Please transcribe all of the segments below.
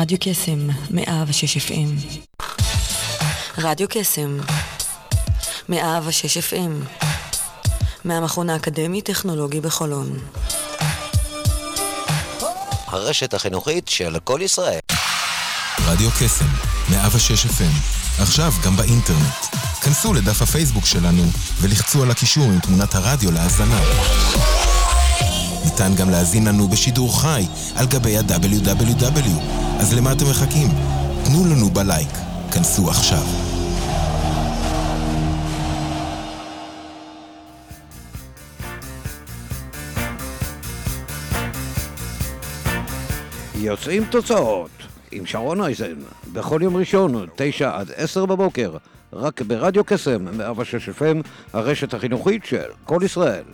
רדיו קסם, מאה ושש FM. רדיו קסם, מאה ושש FM. מהמכון האקדמי-טכנולוגי בחולון. הרשת החינוכית של כל ישראל. רדיו קסם, 106 FM, עכשיו גם באינטרנט. כנסו לדף הפייסבוק שלנו ולחצו על הקישור עם תמונת הרדיו להאזנה. ניתן גם להזין לנו בשידור חי על גבי ה-WW. אז למה אתם מחכים? תנו לנו בלייק. כנסו עכשיו. יוצאים תוצאות עם שרון אייזן, בכל יום ראשון, תשע עד עשר בבוקר, רק ברדיו קסם, 106 FM, הרשת החינוכית של כל ישראל.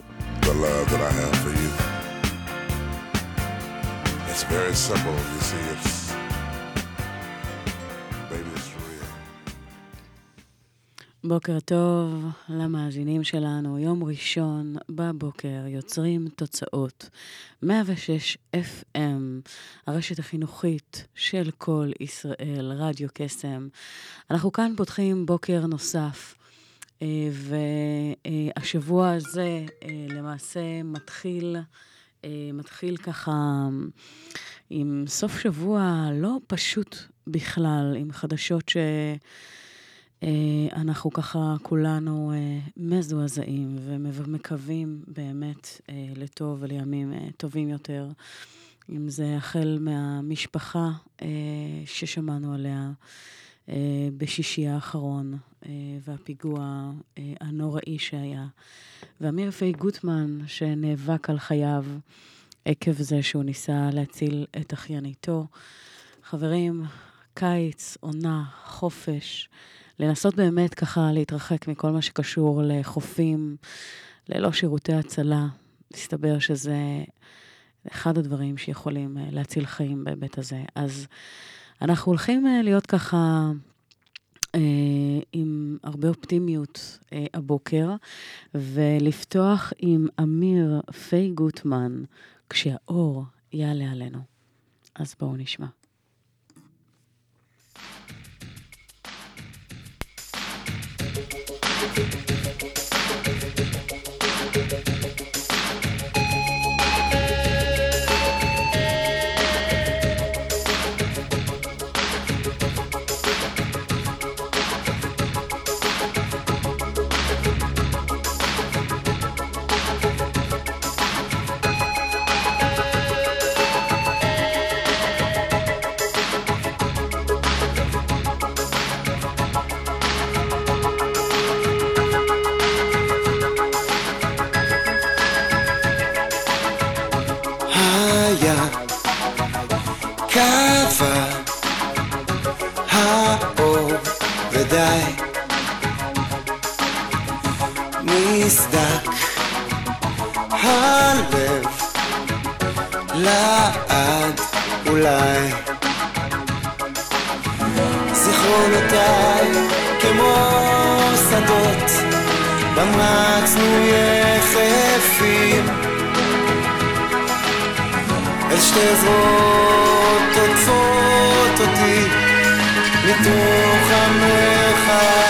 It's very simple, you see, it's בוקר טוב למאזינים שלנו, יום ראשון בבוקר יוצרים תוצאות. 106 FM, הרשת החינוכית של כל ישראל, רדיו קסם. אנחנו כאן פותחים בוקר נוסף, אה, והשבוע הזה אה, למעשה מתחיל, מתחיל ככה עם סוף שבוע לא פשוט בכלל, עם חדשות ש... אה, ככה כולנו אה, מזועזעים ומקווים באמת אה, לטוב ולימים טובים יותר. אם זה החל מהמשפחה ששמענו עליה בשישי האחרון, והפיגוע הנוראי שהיה, ואמיר פי גוטמן שנאבק על חייו עקב זה שהוא ניסה להציל את אחייניתו. חברים, קיץ, עונה, חופש. לנסות באמת ככה להתרחק מכל מה שקשור לחופים, ללא שירותי הצלה. מסתבר שזה אחד הדברים שיכולים אה, להציל חיים בהיבט הזה. אז אנחנו הולכים אה, להיות ככה אה, עם הרבה אופטימיות אה, הבוקר, ולפתוח עם אמיר פיי גוטמן, כשהאור יעלה עלינו. אז בואו נשמע. thank you נסדק הלב לעד אולי. זיכרונותיי כמו שדות במרצנו יחפים אל שתי זרועות עוטפות אותי מתוך המרחק.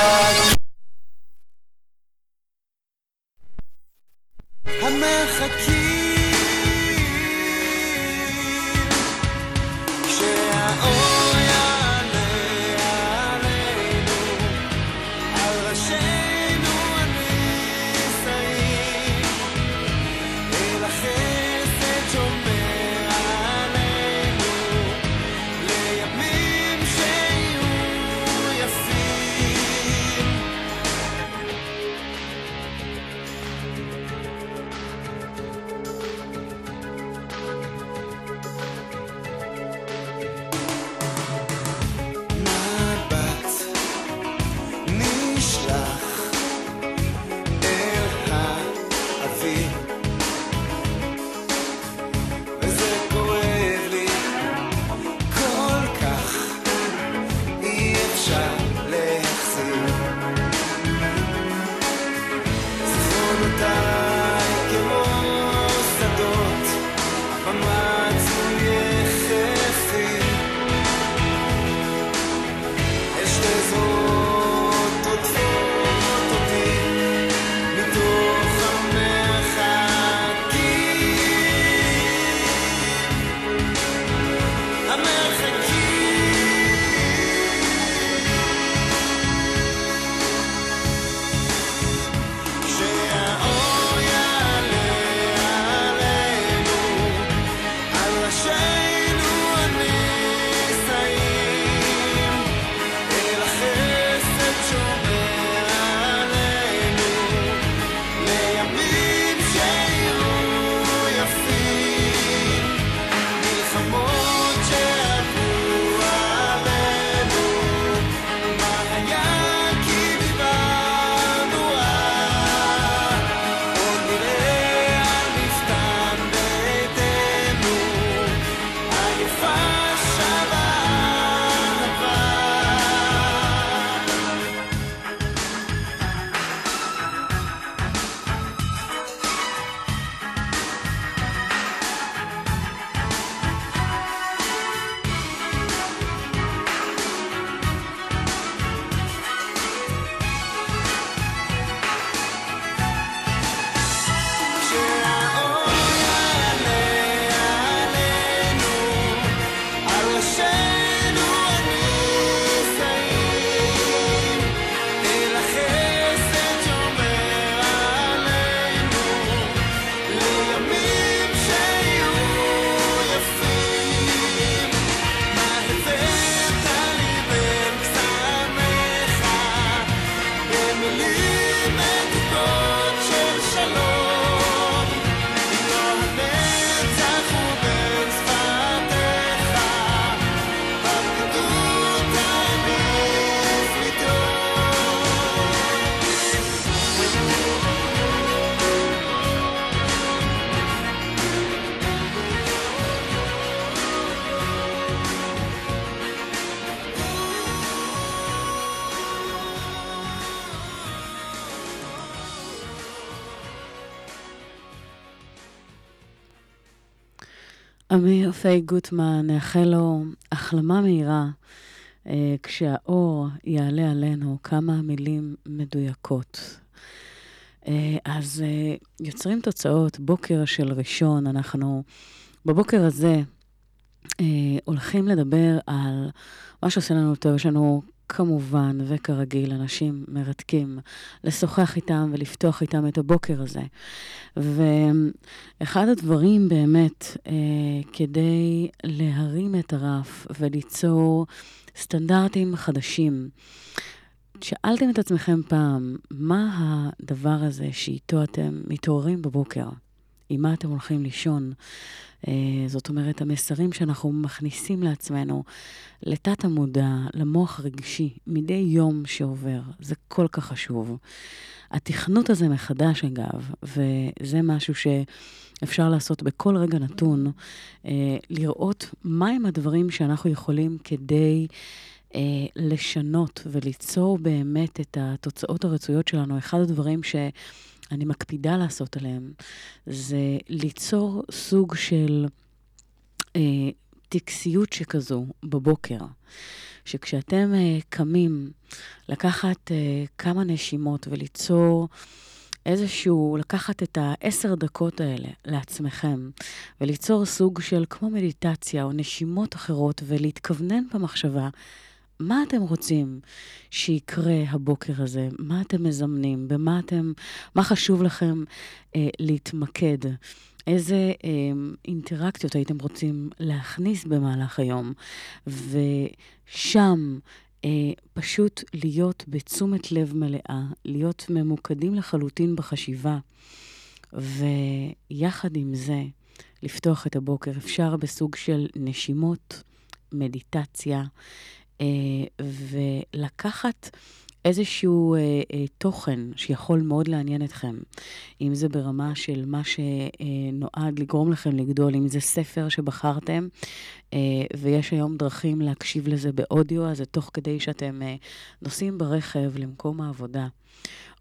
פיי גוטמן, נאחל לו החלמה מהירה, אה, כשהאור יעלה עלינו כמה מילים מדויקות. אה, אז אה, יוצרים תוצאות, בוקר של ראשון, אנחנו בבוקר הזה אה, הולכים לדבר על מה שעושה לנו טוב. יש לנו כמובן, וכרגיל, אנשים מרתקים, לשוחח איתם ולפתוח איתם את הבוקר הזה. ואחד הדברים באמת, אה, כדי להרים את הרף וליצור סטנדרטים חדשים, שאלתם את עצמכם פעם, מה הדבר הזה שאיתו אתם מתעוררים בבוקר? עם מה אתם הולכים לישון? אה, זאת אומרת, המסרים שאנחנו מכניסים לעצמנו, לתת המודע, למוח הרגשי, מדי יום שעובר, זה כל כך חשוב. התכנות הזה מחדש, אגב, וזה משהו שאפשר לעשות בכל רגע נתון, אה, לראות מהם הדברים שאנחנו יכולים כדי... אה, לשנות וליצור באמת את התוצאות הרצויות שלנו. אחד הדברים שאני מקפידה לעשות עליהם זה ליצור סוג של אה, טקסיות שכזו בבוקר. שכשאתם אה, קמים, לקחת אה, כמה נשימות וליצור איזשהו, לקחת את העשר דקות האלה לעצמכם, וליצור סוג של כמו מדיטציה או נשימות אחרות, ולהתכוונן במחשבה מה אתם רוצים שיקרה הבוקר הזה? מה אתם מזמנים? במה אתם, מה חשוב לכם אה, להתמקד? איזה אה, אינטראקציות הייתם רוצים להכניס במהלך היום? ושם אה, פשוט להיות בתשומת לב מלאה, להיות ממוקדים לחלוטין בחשיבה, ויחד עם זה, לפתוח את הבוקר. אפשר בסוג של נשימות, מדיטציה, ולקחת איזשהו אה, אה, תוכן שיכול מאוד לעניין אתכם, אם זה ברמה של מה שנועד לגרום לכם לגדול, אם זה ספר שבחרתם, אה, ויש היום דרכים להקשיב לזה באודיו, אז זה תוך כדי שאתם אה, נוסעים ברכב למקום העבודה.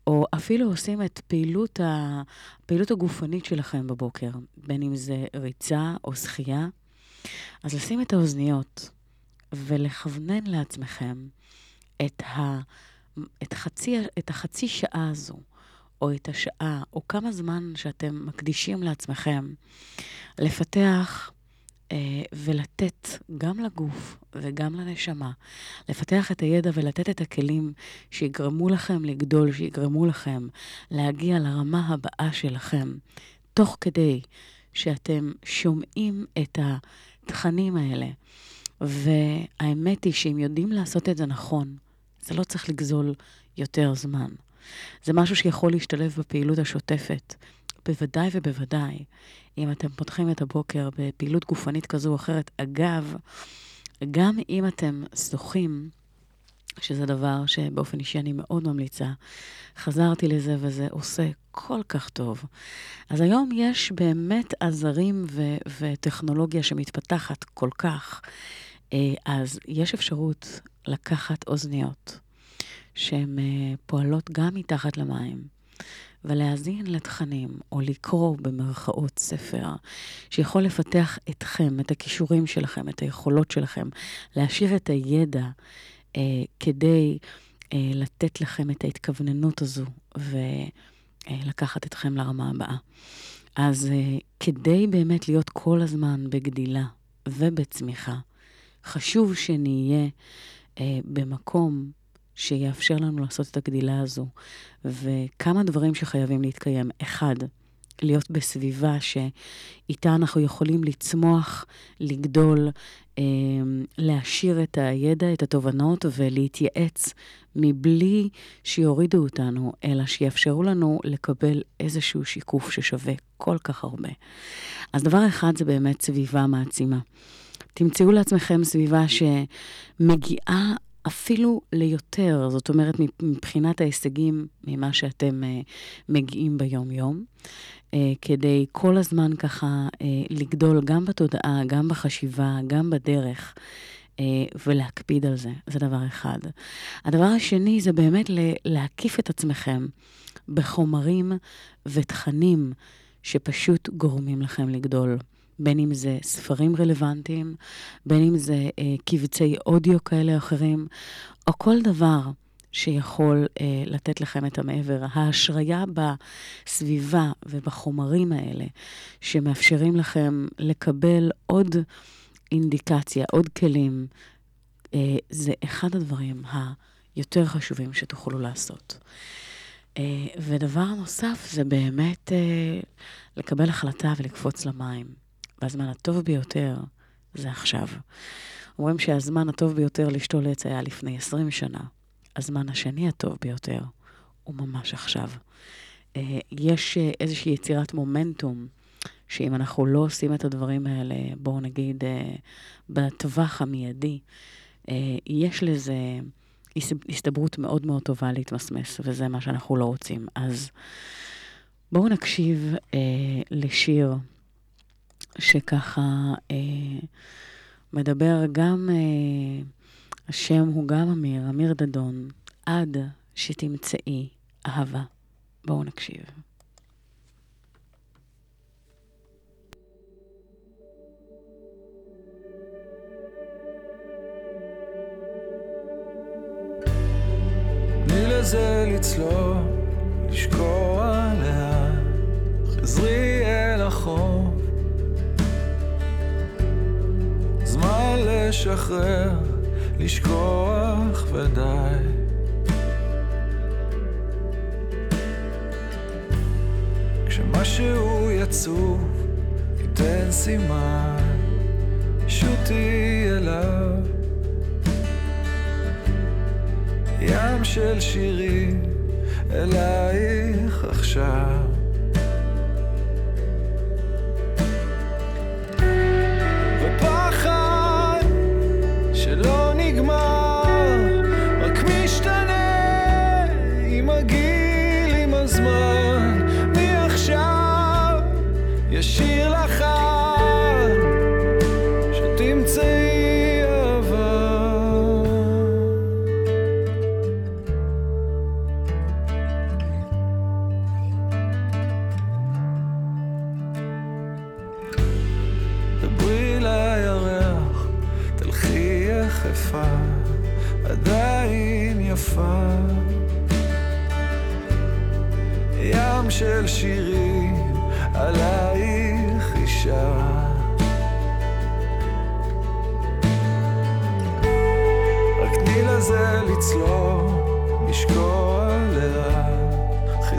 או אפילו עושים את פעילות, ה... פעילות הגופנית שלכם בבוקר, בין אם זה ריצה או שחייה, אז לשים את האוזניות, ולכוונן לעצמכם את, ה, את, חצי, את החצי שעה הזו, או את השעה, או כמה זמן שאתם מקדישים לעצמכם, לפתח אה, ולתת גם לגוף וגם לנשמה, לפתח את הידע ולתת את הכלים שיגרמו לכם לגדול, שיגרמו לכם להגיע לרמה הבאה שלכם, תוך כדי שאתם שומעים את התכנים האלה. והאמת היא שאם יודעים לעשות את זה נכון, זה לא צריך לגזול יותר זמן. זה משהו שיכול להשתלב בפעילות השוטפת. בוודאי ובוודאי, אם אתם פותחים את הבוקר בפעילות גופנית כזו או אחרת. אגב, גם אם אתם זוכים, שזה דבר שבאופן אישי אני מאוד ממליצה, חזרתי לזה וזה עושה כל כך טוב. אז היום יש באמת עזרים ו- וטכנולוגיה שמתפתחת כל כך. אה, אז יש אפשרות לקחת אוזניות שהן אה, פועלות גם מתחת למים, ולהאזין לתכנים, או לקרוא במרכאות ספר, שיכול לפתח אתכם, את הכישורים שלכם, את היכולות שלכם, להשאיר את הידע אה, כדי אה, לתת לכם את ההתכווננות הזו ולקחת אה, אתכם לרמה הבאה. אז אה, כדי באמת להיות כל הזמן בגדילה ובצמיחה, חשוב שנהיה אה, במקום שיאפשר לנו לעשות את הגדילה הזו. וכמה דברים שחייבים להתקיים. אחד, להיות בסביבה שאיתה אנחנו יכולים לצמוח, לגדול, אה, להשאיר את הידע, את התובנות ולהתייעץ מבלי שיורידו אותנו, אלא שיאפשרו לנו לקבל איזשהו שיקוף ששווה כל כך הרבה. אז דבר אחד זה באמת סביבה מעצימה. תמצאו לעצמכם סביבה שמגיעה אפילו ליותר, זאת אומרת, מבחינת ההישגים ממה שאתם uh, מגיעים ביום-יום, uh, כדי כל הזמן ככה uh, לגדול גם בתודעה, גם בחשיבה, גם בדרך. ולהקפיד על זה, זה דבר אחד. הדבר השני זה באמת להקיף את עצמכם בחומרים ותכנים שפשוט גורמים לכם לגדול. בין אם זה ספרים רלוונטיים, בין אם זה אה, קבצי אודיו כאלה או אחרים, או כל דבר שיכול אה, לתת לכם את המעבר. ההשריה בסביבה ובחומרים האלה, שמאפשרים לכם לקבל עוד אינדיקציה, עוד כלים, אה, זה אחד הדברים היותר חשובים שתוכלו לעשות. אה, ודבר נוסף זה באמת אה, לקבל החלטה ולקפוץ למים. והזמן הטוב ביותר זה עכשיו. אומרים שהזמן הטוב ביותר לשתול עץ היה לפני 20 שנה. הזמן השני הטוב ביותר הוא ממש עכשיו. אה, יש אה, איזושהי יצירת מומנטום, שאם אנחנו לא עושים את הדברים האלה, בואו נגיד, אה, בטווח המיידי, יש לזה הסתברות מאוד מאוד טובה להתמסמס, וזה מה שאנחנו לא רוצים. אז בואו נקשיב לשיר שככה מדבר גם... השם הוא גם אמיר, אמיר דדון, עד שתמצאי אהבה. בואו נקשיב. תני לזה לצלול, לשקוע לשחרר לשכוח ודי. כשמשהו יצוף, ייתן סימן, שוטי אליו. ים של שירים אלייך עכשיו.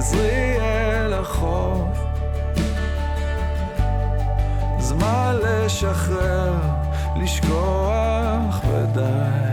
חזרי אל החוף. זמן לשחרר, לשכוח ודי.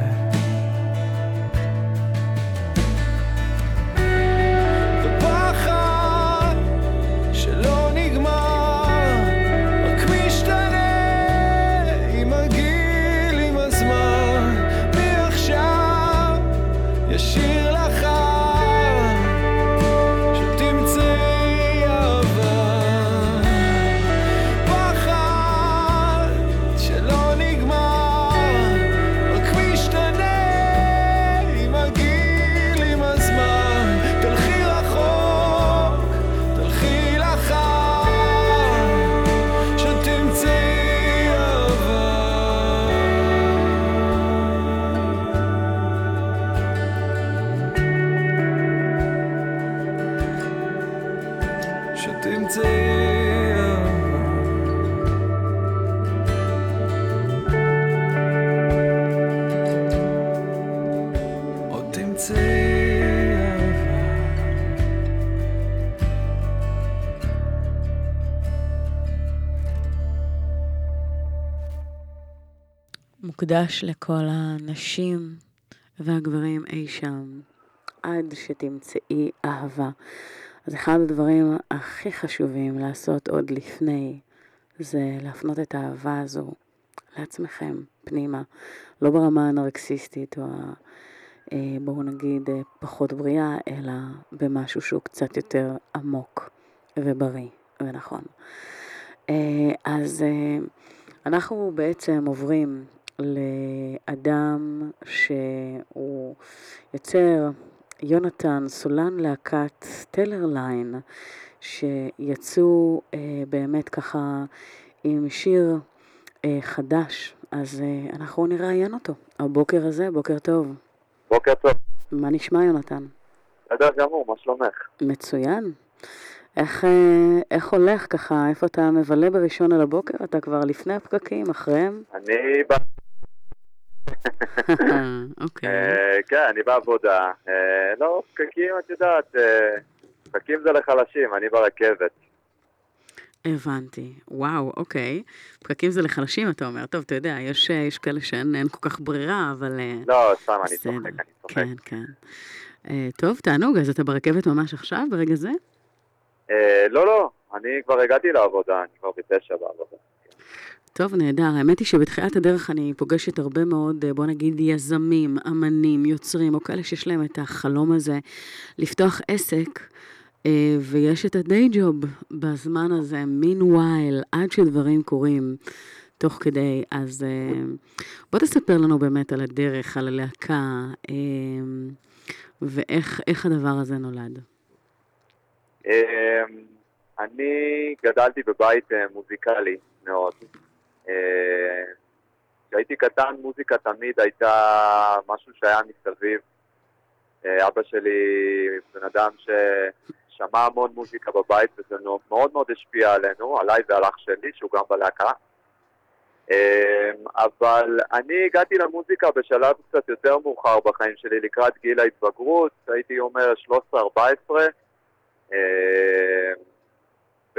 מוקדש לכל הנשים והגברים אי שם, עד שתמצאי אהבה. אז אחד הדברים הכי חשובים לעשות עוד לפני, זה להפנות את האהבה הזו לעצמכם, פנימה. לא ברמה הנרקסיסטית או ה... אה, בואו נגיד אה, פחות בריאה, אלא במשהו שהוא קצת יותר עמוק ובריא ונכון. אה, אז אנחנו בעצם עוברים לאדם שהוא יוצר, יונתן, סולן להקת טלרליין, שיצאו אה, באמת ככה עם שיר אה, חדש, אז אה, אנחנו נראיין אותו הבוקר הזה, בוקר טוב. בוקר טוב. מה נשמע, יונתן? בסדר גמור, מה שלומך? מצוין. איך, אה, איך הולך ככה? איפה אתה מבלה בראשון על הבוקר? אתה כבר לפני הפקקים, אחריהם? אני ב... אוקיי. אה, כן, אני בעבודה. אה, לא, פקקים, את יודעת, אה, פקקים זה לחלשים, אני ברכבת. הבנתי. וואו, אוקיי. פקקים זה לחלשים, אתה אומר. טוב, אתה יודע, יש, אה, יש כאלה שאין אין כל כך ברירה, אבל... אה, לא, סתם, אני. צוחק, אני צוחק. כן, כן. אה, טוב, תענוג, אז אתה ברכבת ממש עכשיו, ברגע זה? אה, לא, לא, אני כבר הגעתי לעבודה, אני כבר בתשע בעבודה. טוב, נהדר. האמת היא שבתחילת הדרך אני פוגשת הרבה מאוד, אה, בוא נגיד, יזמים, אמנים, יוצרים, או כאלה שיש להם את החלום הזה לפתוח עסק, אה, ויש את הדיי ג'וב בזמן הזה, meanwhile, עד שדברים קורים תוך כדי. אז אה, בוא תספר לנו באמת על הדרך, על הלהקה, ואיך איך הדבר הזה נולד. אני גדלתי בבית מוזיקלי מאוד. אה, כשהייתי קטן מוזיקה תמיד הייתה משהו שהיה מסביב. אה, אבא שלי בן אדם ששמע המון מוזיקה בבית וזה מאוד מאוד השפיע עלינו, עליי ועל אח שלי שהוא גם בלהקה. אה, אבל אני הגעתי למוזיקה בשלב קצת יותר מאוחר בחיים שלי, לקראת גיל ההתבגרות, הייתי אומר 13-14.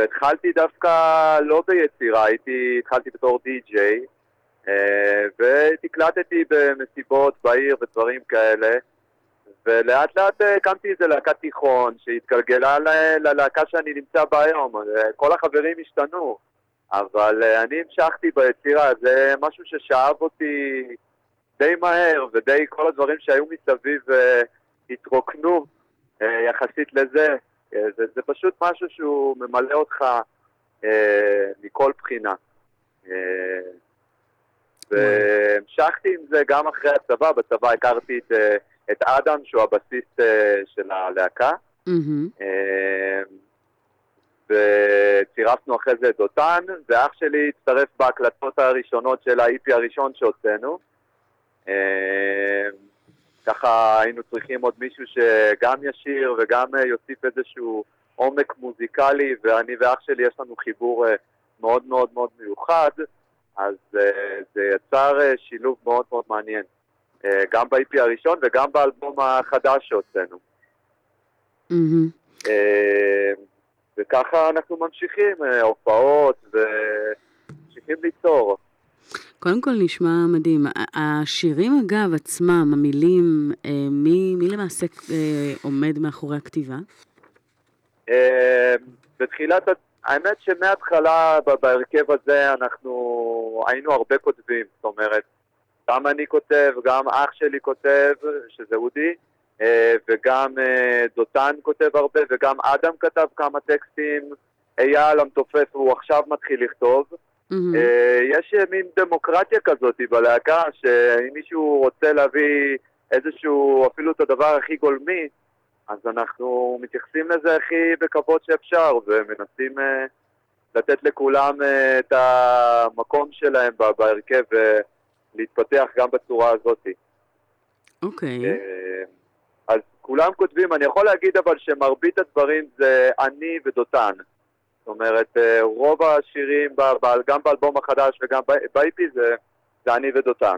והתחלתי דווקא לא ביצירה, הייתי, התחלתי בתור די-ג'יי, אה, ותקלטתי במסיבות בעיר ודברים כאלה, ולאט לאט אה, הקמתי איזה להקת תיכון שהתגלגלה ללהקה שאני נמצא בה היום. אה, כל החברים השתנו, אבל אני המשכתי ביצירה, זה משהו ששאב אותי די מהר, ודי כל הדברים שהיו מסביב התרוקנו יחסית לזה. אה, זה, זה פשוט משהו שהוא ממלא אותך אה, מכל בחינה. אה, והמשכתי עם זה גם אחרי הצבא, בצבא הכרתי את, אה, את אדם שהוא הבסיסט אה, של הלהקה. מהמם. אה, וצירפנו אחרי זה את דותן, ואח שלי הצטרף בהקלטות הראשונות של ה-EP הראשון שהוצאנו. אה, ככה היינו צריכים עוד מישהו שגם ישיר וגם אה, יוסיף איזשהו עומק מוזיקלי, ואני ואח שלי יש לנו חיבור אה, מאוד מאוד מאוד מיוחד, אז אה, זה יצר שילוב מאוד מאוד מעניין, גם ב-EP הראשון וגם באלבום החדש שהוצאנו. וככה אנחנו ממשיכים, הופעות וממשיכים ליצור. קודם כל נשמע מדהים. השירים אגב עצמם, המילים, אה, מי, מי למעשה אה, עומד מאחורי הכתיבה? אה, בתחילת, האמת שמההתחלה בהרכב הזה אנחנו היינו הרבה כותבים, זאת אומרת, גם אני כותב, גם אח שלי כותב, שזה אודי, וגם דותן כותב הרבה, וגם אדם כתב כמה טקסטים, אייל המתופף הוא עכשיו מתחיל לכתוב. מהמם. אה, יש מין דמוקרטיה כזאת בלהקה, שאם מישהו רוצה להביא איזשהו, אפילו את הדבר הכי גולמי, אז אנחנו מתייחסים לזה הכי בכבוד שאפשר, ומנסים אה, לתת לכולם אה, את המקום שלהם בהרכב ולהתפתח גם בצורה הזאת. אוקיי. אה, אז כולם כותבים, אני יכול להגיד אבל שמרבית הדברים זה אני ודותן. זאת אומרת, אה, רוב השירים, גם באלבום החדש וגם ב-IP זה, זה אני ודותן.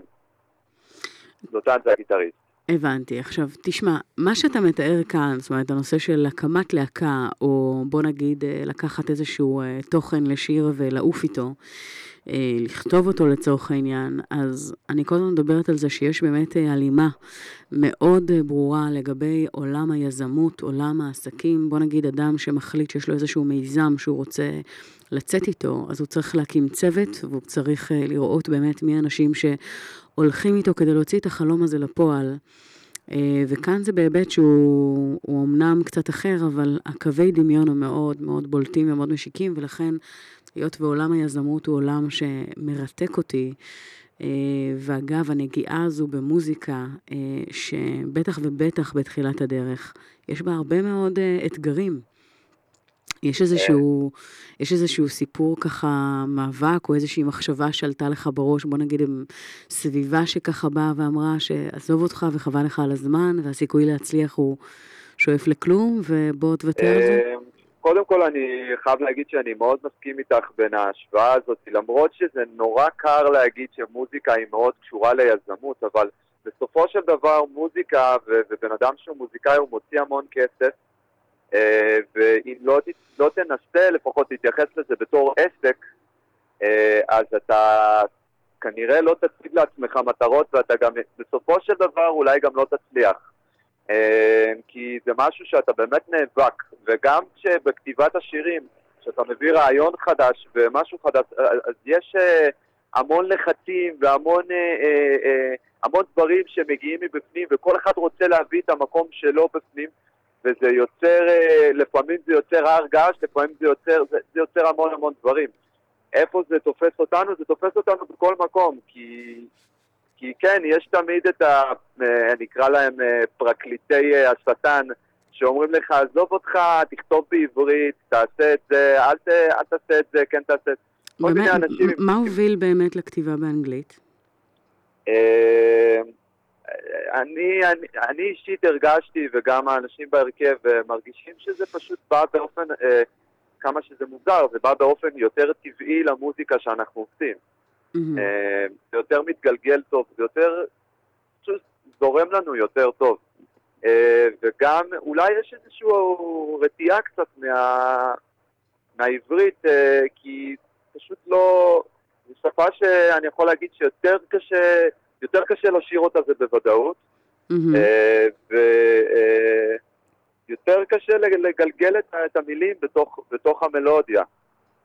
דותן זה הגיטריסט. הבנתי. עכשיו, תשמע, מה שאתה מתאר כאן, זאת אומרת, הנושא של הקמת להקה, או בוא נגיד אה, לקחת איזשהו אה, תוכן לשיר ולעוף איתו, אה, לכתוב אותו לצורך העניין, אז אני כל הזמן מדברת על זה שיש באמת הלימה מאוד ברורה לגבי עולם היזמות, עולם העסקים. בוא נגיד אדם שמחליט שיש לו איזשהו מיזם שהוא רוצה לצאת איתו, אז הוא צריך להקים צוות, והוא צריך לראות באמת מי האנשים שהולכים איתו כדי להוציא את החלום הזה לפועל. אה, וכאן זה בהיבט שהוא הוא אמנם קצת אחר, אבל הקווי דמיון הם מאוד מאוד בולטים ומאוד משיקים, ולכן, היות ועולם היזמות הוא עולם שמרתק אותי, אה, ואגב, הנגיעה הזו במוזיקה, אה, שבטח ובטח בתחילת הדרך, יש בה הרבה מאוד אתגרים. יש איזשהו, יש איזשהו סיפור ככה, מאבק, או איזושהי מחשבה שעלתה לך בראש, בוא נגיד עם סביבה שככה באה ואמרה שעזוב אותך וחבל לך על הזמן, והסיכוי להצליח הוא שואף לכלום, ובוא תוותר על זה? אה, קודם כל אני חייב להגיד שאני מאוד מסכים איתך בין ההשוואה הזאת, למרות שזה נורא קר להגיד שמוזיקה היא מאוד קשורה ליזמות, אבל בסופו של דבר מוזיקה, ובן אדם שהוא מוזיקאי הוא מוציא המון כסף, ואם לא, לא תנסה לפחות להתייחס לזה בתור עסק, אה, אז אתה כנראה לא תציג לעצמך מטרות ואתה גם בסופו של דבר אולי גם לא תצליח. אה, כי זה משהו שאתה באמת נאבק, וגם כשבכתיבת השירים, כשאתה מביא רעיון חדש ומשהו חדש, אה, אז יש אה, המון לחצים והמון אה, אה, אה, המון דברים שמגיעים מבפנים, וכל אחד רוצה להביא את המקום שלו בפנים, וזה יוצר, אה, לפעמים זה יוצר הר געש, לפעמים זה יוצר, זה, זה יוצר המון המון דברים. איפה זה תופס אותנו? זה תופס אותנו בכל מקום, כי, כי כן, יש תמיד את ה... אה, נקרא להם אה, פרקליטי השטן, שאומרים לך, עזוב אותך, תכתוב בעברית, תעשה את זה, אל, ת, אל תעשה את זה, כן תעשה את זה. באמת. מה הוביל באמת לכתיבה באנגלית? אני, אני, אני אישית הרגשתי, וגם האנשים בהרכב אה, מרגישים שזה פשוט בא באופן, אה, כמה שזה מוזר, זה בא באופן יותר טבעי למוזיקה שאנחנו עושים. מהמם. אה, זה יותר מתגלגל טוב, זה יותר, פשוט זורם לנו יותר טוב. אה, וגם אולי יש איזושהי רתיעה קצת מה, מהעברית, אה, כי פשוט לא... זו שפה שאני יכול להגיד שיותר קשה, יותר קשה לשיר אותה זה בוודאות. אה, ויותר קשה לג- לגלגל את המילים בתוך, בתוך המלודיה.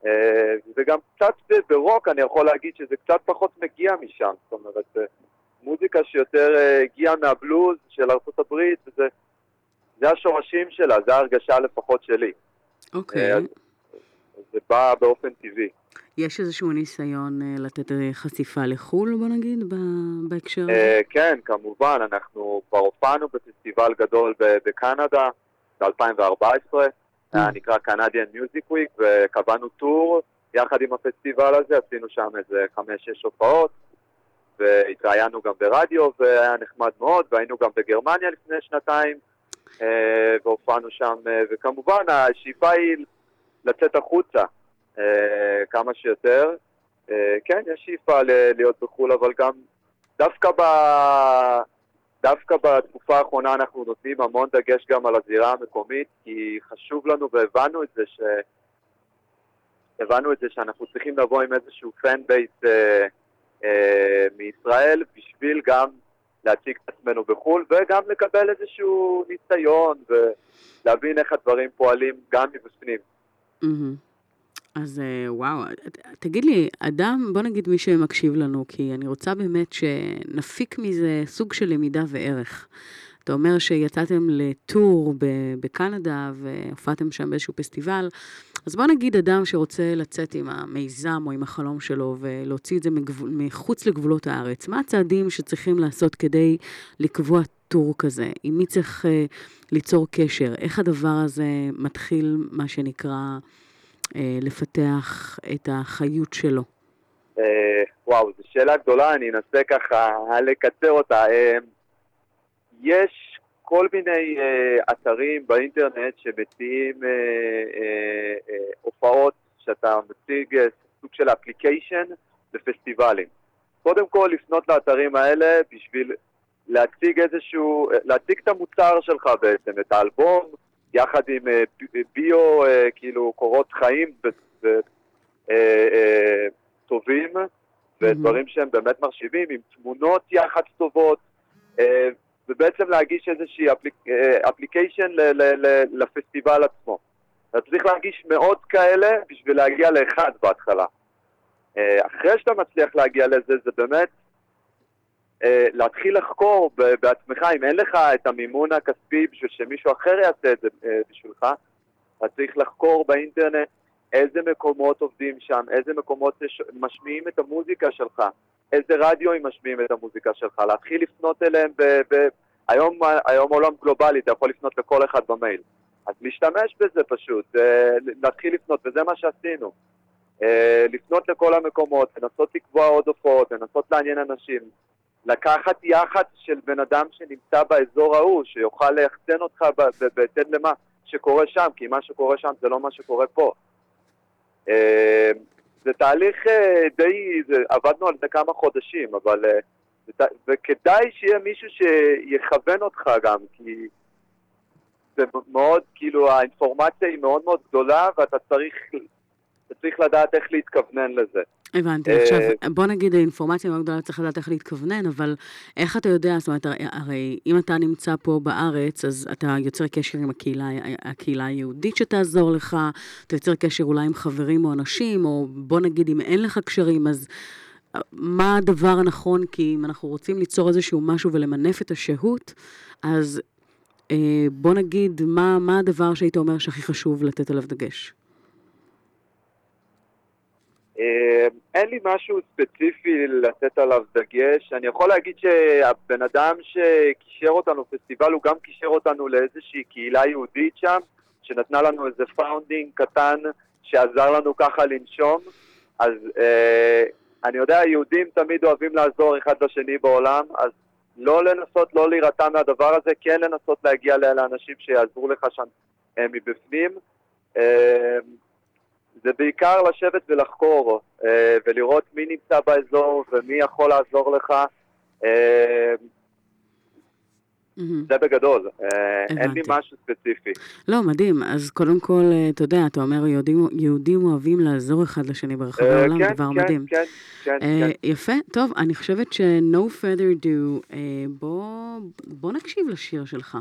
אה, וגם קצת ב- ברוק אני יכול להגיד שזה קצת פחות מגיע משם, זאת אומרת, אה, מוזיקה שיותר אה, הגיעה מהבלוז של ארה"ב, וזה זה השורשים שלה, זה ההרגשה לפחות שלי. אוקיי. אז- זה בא באופן טבעי. יש איזשהו ניסיון אה, לתת אה, חשיפה לחו"ל, בוא נגיד, בהקשר הזה? אה, כן, כמובן, אנחנו כבר הופענו בפסטיבל גדול בקנדה ב-2014, היה נקרא Canadian Music Week, וקבענו טור. יחד עם הפסטיבל הזה, עשינו שם איזה חמש-שש הופעות, והתראיינו גם ברדיו, והיה נחמד מאוד, והיינו גם בגרמניה לפני שנתיים, והופענו שם, וכמובן השאיפה היא לצאת החוצה כמה שיותר. אה, כן, יש שאיפה להיות בחו"ל, אבל גם דווקא, ב... דווקא בתקופה האחרונה אנחנו נותנים המון דגש גם על הזירה המקומית, כי חשוב לנו והבנו את זה ש... הבנו את זה שאנחנו צריכים לבוא עם איזשהו פן בייס אה, אה, מישראל בשביל גם להציג את עצמנו בחו"ל וגם לקבל איזשהו ניסיון ולהבין איך הדברים פועלים גם מבפנים. מהמם. אז אה, וואו, ת- תגיד לי, אדם, בוא נגיד מי שמקשיב לנו, כי אני רוצה באמת שנפיק מזה סוג של למידה וערך. אתה אומר שיצאתם לטור בקנדה והופעתם שם באיזשהו פסטיבל, אז בוא נגיד אדם שרוצה לצאת עם המיזם או עם החלום שלו ולהוציא את זה מגבול, מחוץ לגבולות הארץ, מה הצעדים שצריכים לעשות כדי לקבוע טור כזה? עם מי צריך אה, ליצור קשר? איך הדבר הזה מתחיל, מה שנקרא, אה, לפתח את החיות שלו? אה, וואו, זו שאלה גדולה, אני אנסה ככה לקצר אותה. אה, יש כל מיני אה, אתרים באינטרנט שמציעים אה, אה, אה, הופעות שאתה מציג אה, סוג של אפליקיישן לפסטיבלים. קודם כל לפנות לאתרים האלה בשביל להציג איזשהו, אה, להציג את המוצר שלך בעצם, את האלבום, יחד עם אה, ב- ביו, אה, כאילו קורות חיים אה, אה, טובים, ודברים שהם באמת מרשימים, עם תמונות יח"צ טובות, אה, ובעצם להגיש איזושהי אפליק, אה, אפליקיישן לפסטיבל עצמו. אתה צריך להגיש מאות כאלה בשביל להגיע לאחד בהתחלה. אה, אחרי שאתה מצליח להגיע לזה, זה באמת אה, להתחיל לחקור בעצמך, אם אין לך את המימון הכספי בשביל שמישהו אחר יעשה את זה אה, בשבילך, אתה צריך לחקור באינטרנט איזה מקומות עובדים שם, איזה מקומות משמיעים את המוזיקה שלך, איזה רדיו הם משמיעים את המוזיקה שלך, להתחיל לפנות אליהם ב... ב היום, היום עולם גלובלי, אתה יכול לפנות לכל אחד במייל. אז להשתמש בזה פשוט, אה, להתחיל לפנות, וזה מה שעשינו. אה, לפנות לכל המקומות, לנסות לקבוע עוד הופעות, לנסות לעניין אנשים. לקחת יח"צ של בן אדם שנמצא באזור ההוא, שיוכל ליחצן אותך בהתאם למה שקורה שם, כי מה שקורה שם זה לא מה שקורה פה. אה, זה תהליך אה, די, זה, עבדנו על זה כמה חודשים, אבל... אה, וכדאי שיהיה מישהו שיכוון אותך גם, כי זה מאוד, כאילו, האינפורמציה היא מאוד מאוד גדולה, ואתה צריך, צריך לדעת איך להתכוונן לזה. הבנתי. אה, עכשיו, בוא נגיד, האינפורמציה מאוד גדולה, צריך לדעת איך להתכוונן, אבל איך אתה יודע, זאת אומרת, הרי- אם אתה נמצא פה בארץ, אז אתה יוצר קשר עם הקהילה, הקהילה היהודית שתעזור לך, אתה יוצר קשר אולי עם חברים או אנשים, או בוא נגיד, אם אין לך קשרים, אז אה, מה הדבר הנכון? כי אם אנחנו רוצים ליצור איזשהו משהו ולמנף את השהות, אז אה, בוא נגיד, מה, מה הדבר שהיית אומר שהכי חשוב לתת עליו דגש? אה, אין לי משהו ספציפי לתת עליו דגש. אני יכול להגיד שהבן אדם שקישר אותנו לפסטיבל, הוא גם קישר אותנו לאיזושהי קהילה יהודית שם, שנתנה לנו איזה funding קטן שעזר לנו ככה לנשום. אז אה, אני יודע, יהודים תמיד אוהבים לעזור אחד לשני בעולם, אז לא לנסות לא להירתע מהדבר הזה, כן לנסות להגיע לאנשים שיעזרו לך שם אה, מבפנים. אה, זה בעיקר לשבת ולחקור, אה, ולראות מי נמצא באזור ומי יכול לעזור לך. אה. זה בגדול, אה, אין לי הבנתי. משהו ספציפי. לא, מדהים. אז קודם כל, אתה יודע, אתה אומר, יהודים, יהודים אוהבים לעזור אחד לשני ברחבי העולם, כן, דבר כן, מדהים. כן, כן, כן. יפה, טוב, אני חושבת ש-No further do, בוא, בוא נקשיב לשיר שלך.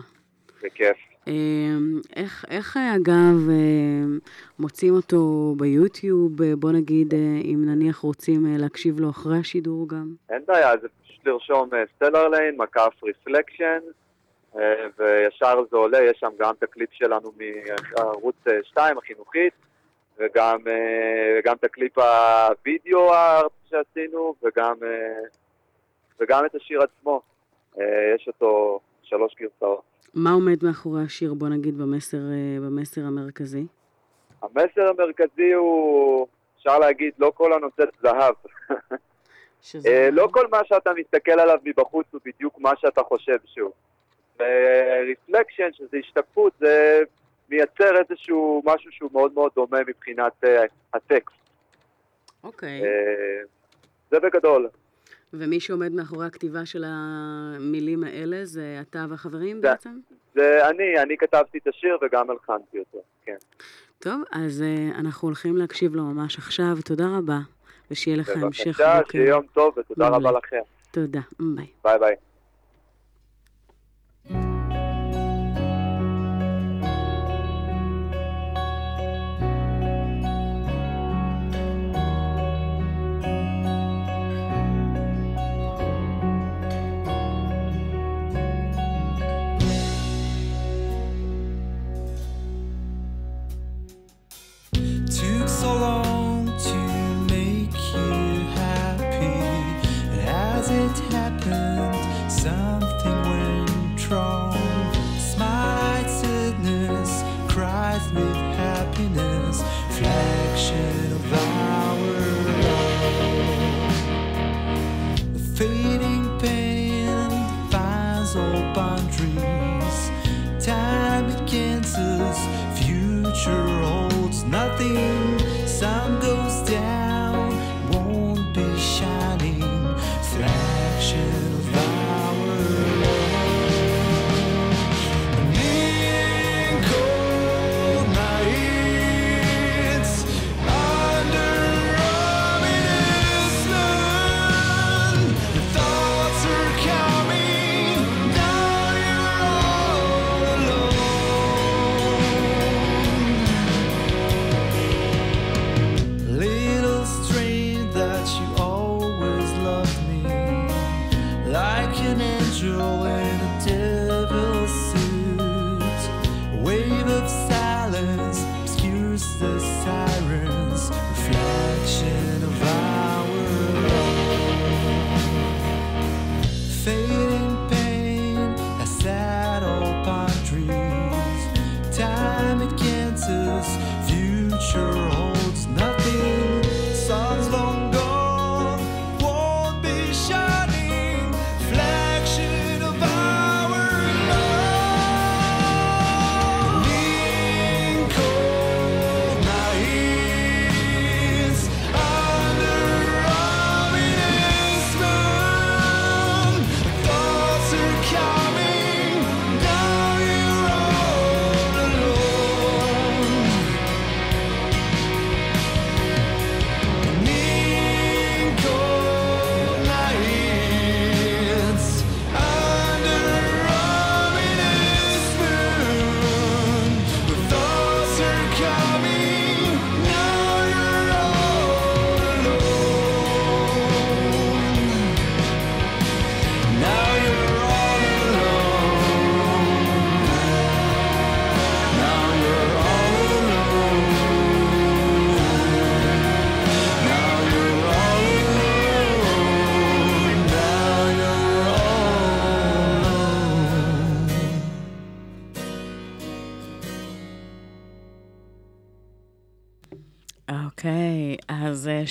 בכיף. אה, איך, איך אה, אגב אה, מוצאים אותו ביוטיוב, אה, בוא נגיד, אם נניח רוצים להקשיב לו אחרי השידור גם? אין בעיה, זה פשוט לרשום Stellar Line, מקף Reflection, וישר זה עולה, יש שם גם את הקליפ שלנו מערוץ 2 החינוכית, וגם, וגם את הקליפ הווידאו הארט שעשינו, וגם, וגם את השיר עצמו. יש אותו שלוש גרסאות. מה עומד מאחורי השיר, בוא נגיד, במסר, אה, במסר המרכזי? המסר המרכזי הוא, אפשר להגיד, לא כל הנושא זהב. שזה... אה, לא כל מה שאתה מסתכל עליו מבחוץ הוא בדיוק מה שאתה חושב שהוא. רפלקשן, שזה השתקפות, זה מייצר איזשהו משהו שהוא מאוד מאוד דומה מבחינת אה, הטקסט. אוקיי. אה, זה בגדול. ומי שעומד מאחורי הכתיבה של המילים האלה זה אתה והחברים זה- בעצם? זה אני, אני כתבתי את השיר וגם הלחנתי אותו, כן. טוב, אז אה, אנחנו הולכים להקשיב לו ממש עכשיו. תודה רבה, ושיהיה לך המשך בבקשה. שיהיה יום טוב ותודה. רבה לכם. תודה, ביי. ביי ביי.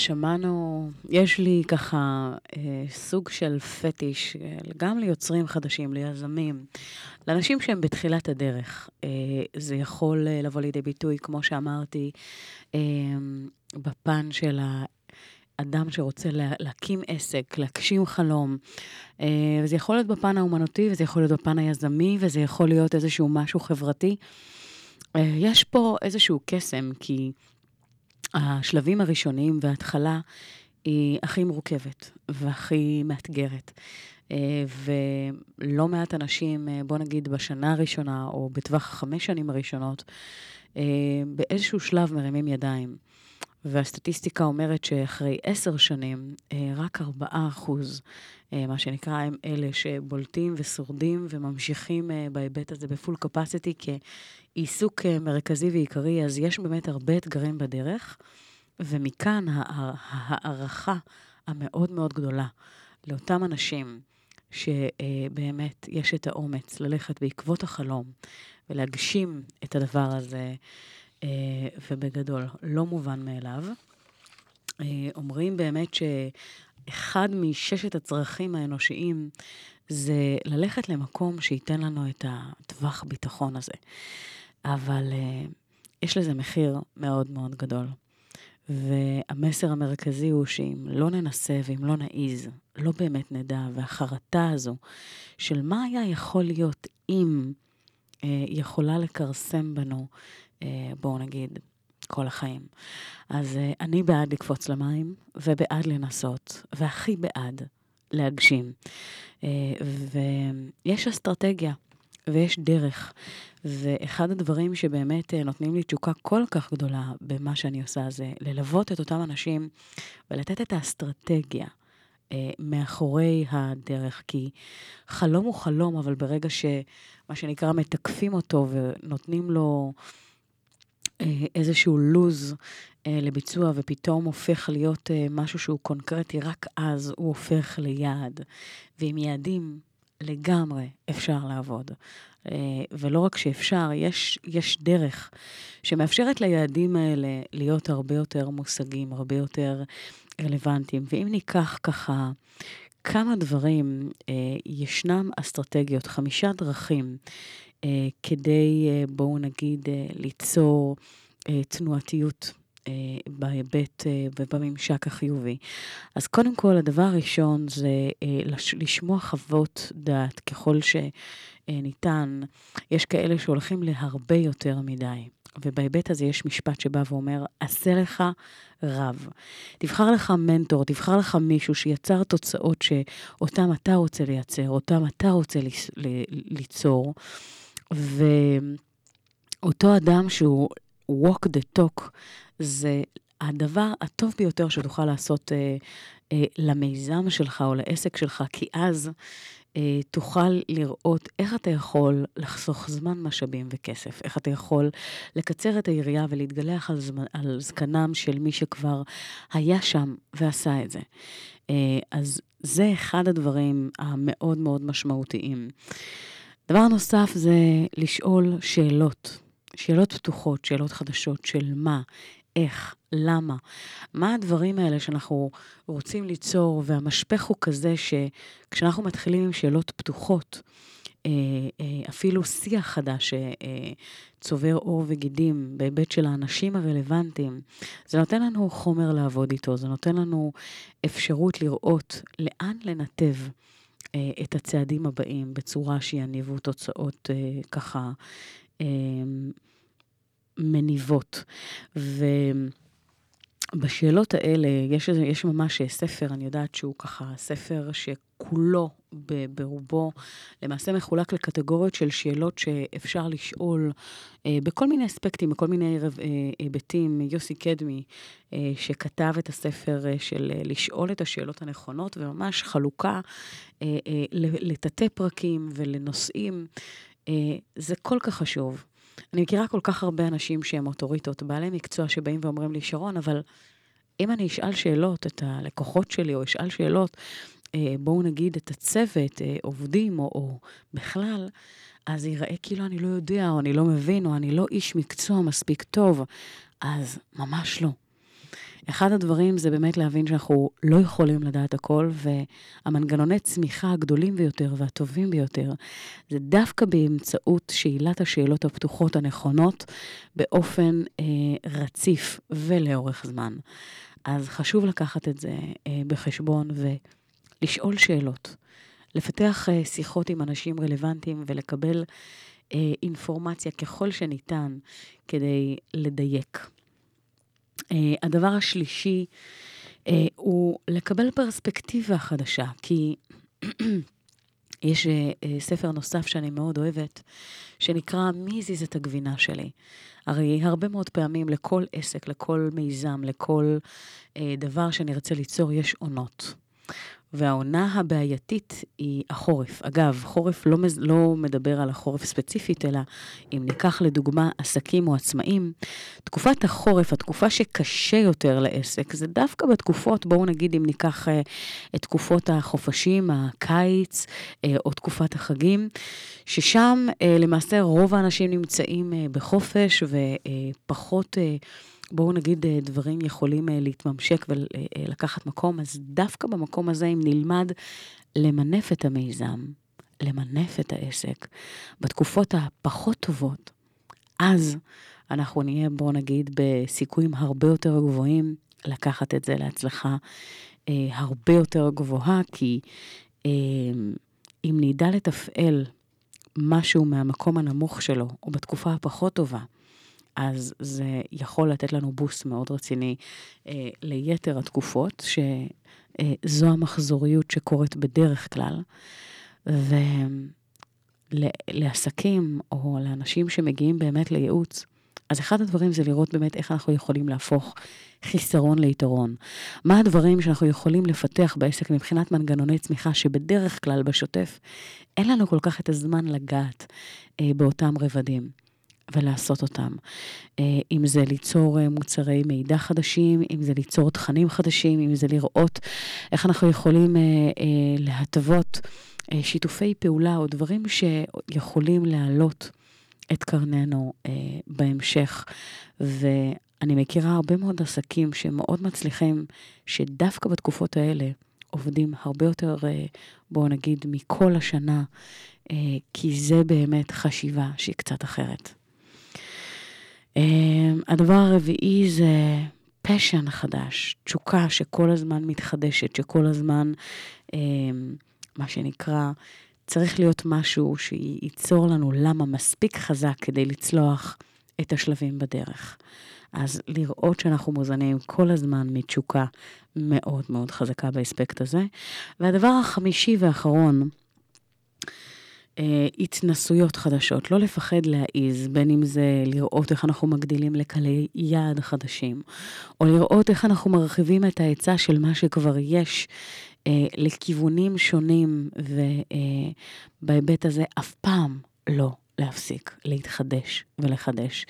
שמענו, יש לי ככה אה, סוג של פטיש, אה, גם ליוצרים חדשים, ליזמים, לאנשים שהם בתחילת הדרך. אה, זה יכול אה, לבוא לידי ביטוי, כמו שאמרתי, אה, בפן של האדם שרוצה לה, להקים עסק, להגשים חלום. אה, וזה יכול להיות בפן האומנותי, וזה יכול להיות בפן היזמי, וזה יכול להיות איזשהו משהו חברתי. אה, יש פה איזשהו קסם, כי השלבים הראשונים וההתחלה היא הכי מורכבת והכי מאתגרת. אה, ולא מעט אנשים, אה, בוא נגיד בשנה הראשונה, או בטווח החמש שנים הראשונות, אה, באיזשהו שלב מרימים ידיים. והסטטיסטיקה אומרת שאחרי עשר שנים, רק ארבעה אחוז, מה שנקרא, הם אלה שבולטים ושורדים וממשיכים בהיבט הזה בפול קפסיטי כעיסוק מרכזי ועיקרי, אז יש באמת הרבה אתגרים בדרך, ומכאן ההערכה המאוד מאוד גדולה לאותם אנשים שבאמת יש את האומץ ללכת בעקבות החלום ולהגשים את הדבר הזה, אה, ובגדול, לא מובן מאליו. אה, אומרים באמת שאחד מששת הצרכים האנושיים זה ללכת למקום שייתן לנו את הטווח ביטחון הזה. אבל אה, יש לזה מחיר מאוד מאוד גדול. והמסר המרכזי הוא שאם לא ננסה ואם לא נעיז, לא באמת נדע, והחרטה הזו של מה היה יכול להיות אם אה, יכולה לכרסם בנו, אה, בואו נגיד, כל החיים. אז אה, אני בעד לקפוץ למים, ובעד לנסות, והכי בעד להגשים. אה, ויש אסטרטגיה. ויש דרך. ואחד הדברים שבאמת אה, נותנים לי תשוקה כל כך גדולה במה שאני עושה, זה ללוות את אותם אנשים ולתת את האסטרטגיה אה, מאחורי הדרך. כי חלום הוא חלום, אבל ברגע שמה שנקרא מתקפים אותו ונותנים לו אה, איזשהו לוז אה, לביצוע, ופתאום הופך להיות אה, משהו שהוא קונקרטי, רק אז הוא הופך ליעד. ועם יעדים לגמרי אפשר לעבוד. אה, ולא רק שאפשר, יש, יש דרך שמאפשרת ליעדים האלה להיות הרבה יותר מושגים, הרבה יותר רלוונטיים. ואם ניקח ככה כמה דברים, אה, ישנם אסטרטגיות, חמישה דרכים אה, כדי, בואו נגיד, ליצור תנועתיות. אה, בהיבט אה, ובממשק החיובי. אז קודם כל, הדבר הראשון זה אה, לשמוע חוות דעת ככל שניתן. יש כאלה שהולכים להרבה יותר מדי. ובהיבט הזה יש משפט שבא ואומר, עשה לך רב. תבחר לך מנטור, תבחר לך מישהו שיצר תוצאות שאותם אתה רוצה לייצר, אותם אתה רוצה ליצור, ואותו אדם שהוא walk the talk, זה הדבר הטוב ביותר שתוכל לעשות אה, אה, למיזם שלך או לעסק שלך, כי אז אה, תוכל לראות איך אתה יכול לחסוך זמן, משאבים וכסף, איך אתה יכול לקצר את היריעה ולהתגלח על, זמן, על זקנם של מי שכבר היה שם ועשה את זה. אה, אז זה אחד הדברים המאוד מאוד משמעותיים. דבר נוסף זה לשאול שאלות. שאלות פתוחות, שאלות חדשות של מה, איך, למה, מה הדברים האלה שאנחנו רוצים ליצור, והמשפך הוא כזה שכשאנחנו מתחילים עם שאלות פתוחות, אה, אה, אפילו שיח חדש שצובר עור וגידים בהיבט של האנשים הרלוונטיים, זה נותן לנו חומר לעבוד איתו, זה נותן לנו אפשרות לראות לאן לנתב אה, את הצעדים הבאים בצורה שיניבו תוצאות ככה מניבות. ובשאלות האלה, יש, יש ממש ספר, אני יודעת שהוא ככה ספר שכולו ברובו למעשה מחולק לקטגוריות של שאלות שאפשר לשאול אה, בכל מיני אספקטים, בכל מיני אה, היבטים. יוסי קדמי, אה, שכתב את הספר אה, של אה, לשאול את השאלות הנכונות, וממש חלוקה אה, אה, לתתי פרקים ולנושאים. אה, זה כל כך חשוב. אני מכירה כל כך הרבה אנשים שהם אוטוריטות, בעלי מקצוע שבאים ואומרים לי, שרון, אבל אם אני אשאל שאלות את הלקוחות שלי, או אשאל שאלות, אה, בואו נגיד את הצוות, אה, עובדים, או, או בכלל, אז ייראה כאילו אני לא יודע, או אני לא מבין, או אני לא איש מקצוע מספיק טוב. אז ממש לא. אחד הדברים זה באמת להבין שאנחנו לא יכולים לדעת הכל, והמנגנוני צמיחה הגדולים ביותר והטובים ביותר, זה דווקא באמצעות שאלת השאלות הפתוחות הנכונות, באופן אה, רציף ולאורך זמן. אז חשוב לקחת את זה אה, בחשבון ולשאול שאלות. לפתח אה, שיחות עם אנשים רלוונטיים ולקבל אה, אינפורמציה ככל שניתן כדי לדייק. אה, הדבר השלישי אה, הוא לקבל פרספקטיבה חדשה, כי יש אה, אה, ספר נוסף שאני מאוד אוהבת, שנקרא מי הזיז את הגבינה שלי. הרי הרבה מאוד פעמים לכל עסק, לכל מיזם, לכל אה, דבר שנרצה ליצור, יש עונות. והעונה הבעייתית היא החורף. אגב, חורף לא, לא מדבר על החורף ספציפית, אלא אם ניקח לדוגמה עסקים או עצמאים, תקופת החורף, התקופה שקשה יותר לעסק, זה דווקא בתקופות, בואו נגיד אם ניקח אה, את תקופות החופשים, הקיץ אה, או תקופת החגים, ששם אה, למעשה רוב האנשים נמצאים אה, בחופש ופחות... אה, בואו נגיד, אה, דברים יכולים אה, להתממשק ולקחת מקום, אז דווקא במקום הזה, אם נלמד למנף את המיזם, למנף את העסק, בתקופות הפחות טובות, אז אנחנו נהיה, בואו נגיד, בסיכויים הרבה יותר גבוהים לקחת את זה להצלחה אה, הרבה יותר גבוהה, כי אה, אם נדע לתפעל משהו מהמקום הנמוך שלו, או בתקופה הפחות טובה, אז זה יכול לתת לנו בוסט מאוד רציני אה, ליתר התקופות, שזו אה, המחזוריות שקורית בדרך כלל. ולעסקים או לאנשים שמגיעים באמת לייעוץ, אז אחד הדברים זה לראות באמת איך אנחנו יכולים להפוך חיסרון ליתרון. מה הדברים שאנחנו יכולים לפתח בעסק מבחינת מנגנוני צמיחה שבדרך כלל בשוטף אין לנו כל כך את הזמן לגעת אה, באותם רבדים. ולעשות אותם. אה, אם זה ליצור אה, מוצרי מידע חדשים, אם זה ליצור תכנים חדשים, אם זה לראות איך אנחנו יכולים אה, להתוות שיתופי פעולה או דברים שיכולים להעלות את קרננו בהמשך. ואני מכירה הרבה מאוד עסקים שמאוד מצליחים, שדווקא בתקופות האלה עובדים הרבה יותר, בואו נגיד, מכל השנה, כי זה באמת חשיבה שהיא קצת אחרת. אמ, הדבר הרביעי זה פשן חדש, תשוקה שכל הזמן מתחדשת, שכל הזמן, אמ, מה שנקרא, צריך להיות משהו שייצור לנו למה מספיק חזק כדי לצלוח את השלבים בדרך. אז לראות שאנחנו מוזנים כל הזמן מתשוקה מאוד מאוד חזקה באספקט הזה. והדבר החמישי והאחרון, התנסויות חדשות, לא לפחד להעיז, בין אם זה לראות איך אנחנו מגדילים לקלי יעד חדשים, או לראות איך אנחנו מרחיבים את ההיצע של מה שכבר יש אה, לכיוונים שונים, ובהיבט אה, הזה אף פעם לא להפסיק להתחדש ולחדש.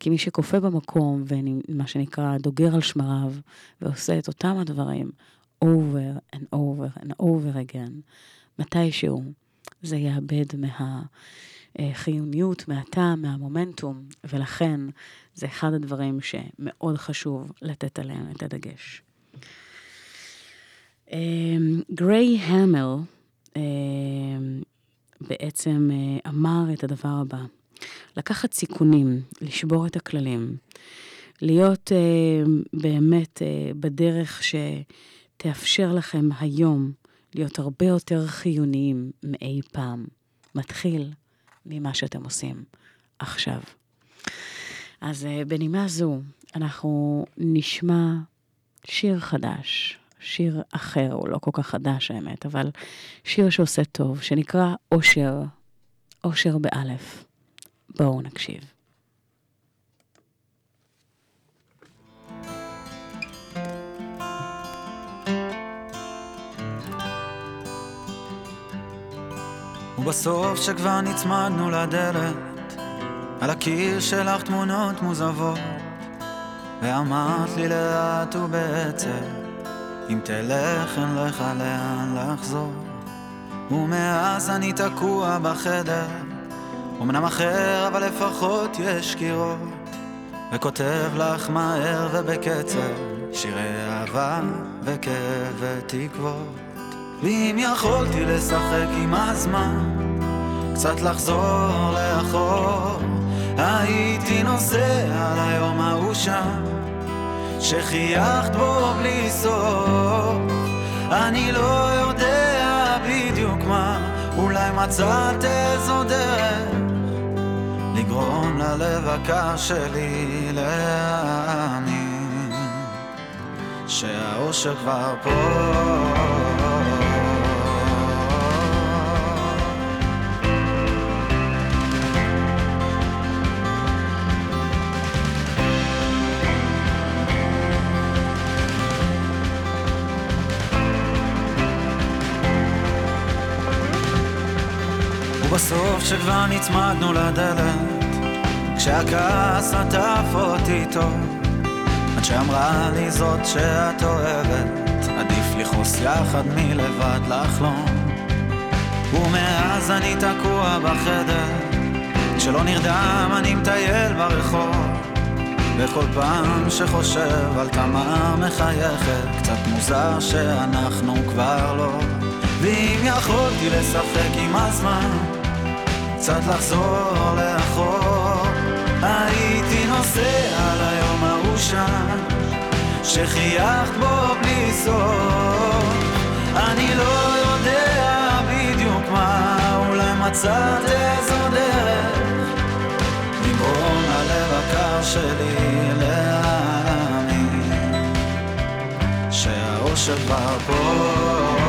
כי מי שכופה במקום, ומה שנקרא דוגר על שמריו, ועושה את אותם הדברים over and over and over again, מתישהו, זה יאבד מהחיוניות, מהטעם, מהמומנטום, ולכן זה אחד הדברים שמאוד חשוב לתת עליהם את הדגש. אמ, גריי המל אמ, בעצם אה, אמר את הדבר הבא, לקחת סיכונים, לשבור את הכללים, להיות אה, באמת אה, בדרך שתאפשר לכם היום להיות הרבה יותר חיוניים מאי פעם. מתחיל ממה שאתם עושים עכשיו. אז אה, בנימה זו, אנחנו נשמע שיר חדש, שיר אחר, הוא לא כל כך חדש האמת, אבל שיר שעושה טוב, שנקרא אושר, אושר באלף. בואו נקשיב. ובסוף שכבר נצמדנו לדלת, על הקיר שלך תמונות מוזבות, ואמרת לי לאט ובעצם, אם תלך אין לך לאן לחזור. ומאז אני תקוע בחדר, אמנם אחר אבל לפחות יש קירות, וכותב לך מהר ובקצב, שירי אהבה וכאב ותקוות. ואם יכולתי לשחק עם הזמן, קצת לחזור לאחור, הייתי נוסע ליום ההוא שם, שחייכת בו בלי סוף. אני לא יודע בדיוק מה, אולי מצאת איזו דרך לגרום ללב הקר שלי להאמין שהאושר כבר פה. ובסוף שכבר נצמדנו לדלת. כשהכעס עטף אותי טוב עד שאמרה לי זאת שאת אוהבת. עדיף לכעוס יחד מלבד לחלום. ומאז אני תקוע בחדר כשלא נרדם אני מטייל ברחוב. וכל פעם שחושב על כמה מחייכת קצת מוזר שאנחנו כבר לא. ואם יכולתי לשחק עם הזמן קצת לחזור לאחור. הייתי נוסע ליום ההוא שם שחייכת בו בלי סוף. אני לא יודע בדיוק מה אולי מצאת איזו דרך. לגרום ללב הקר שלי להאמין שהאושר כבר פה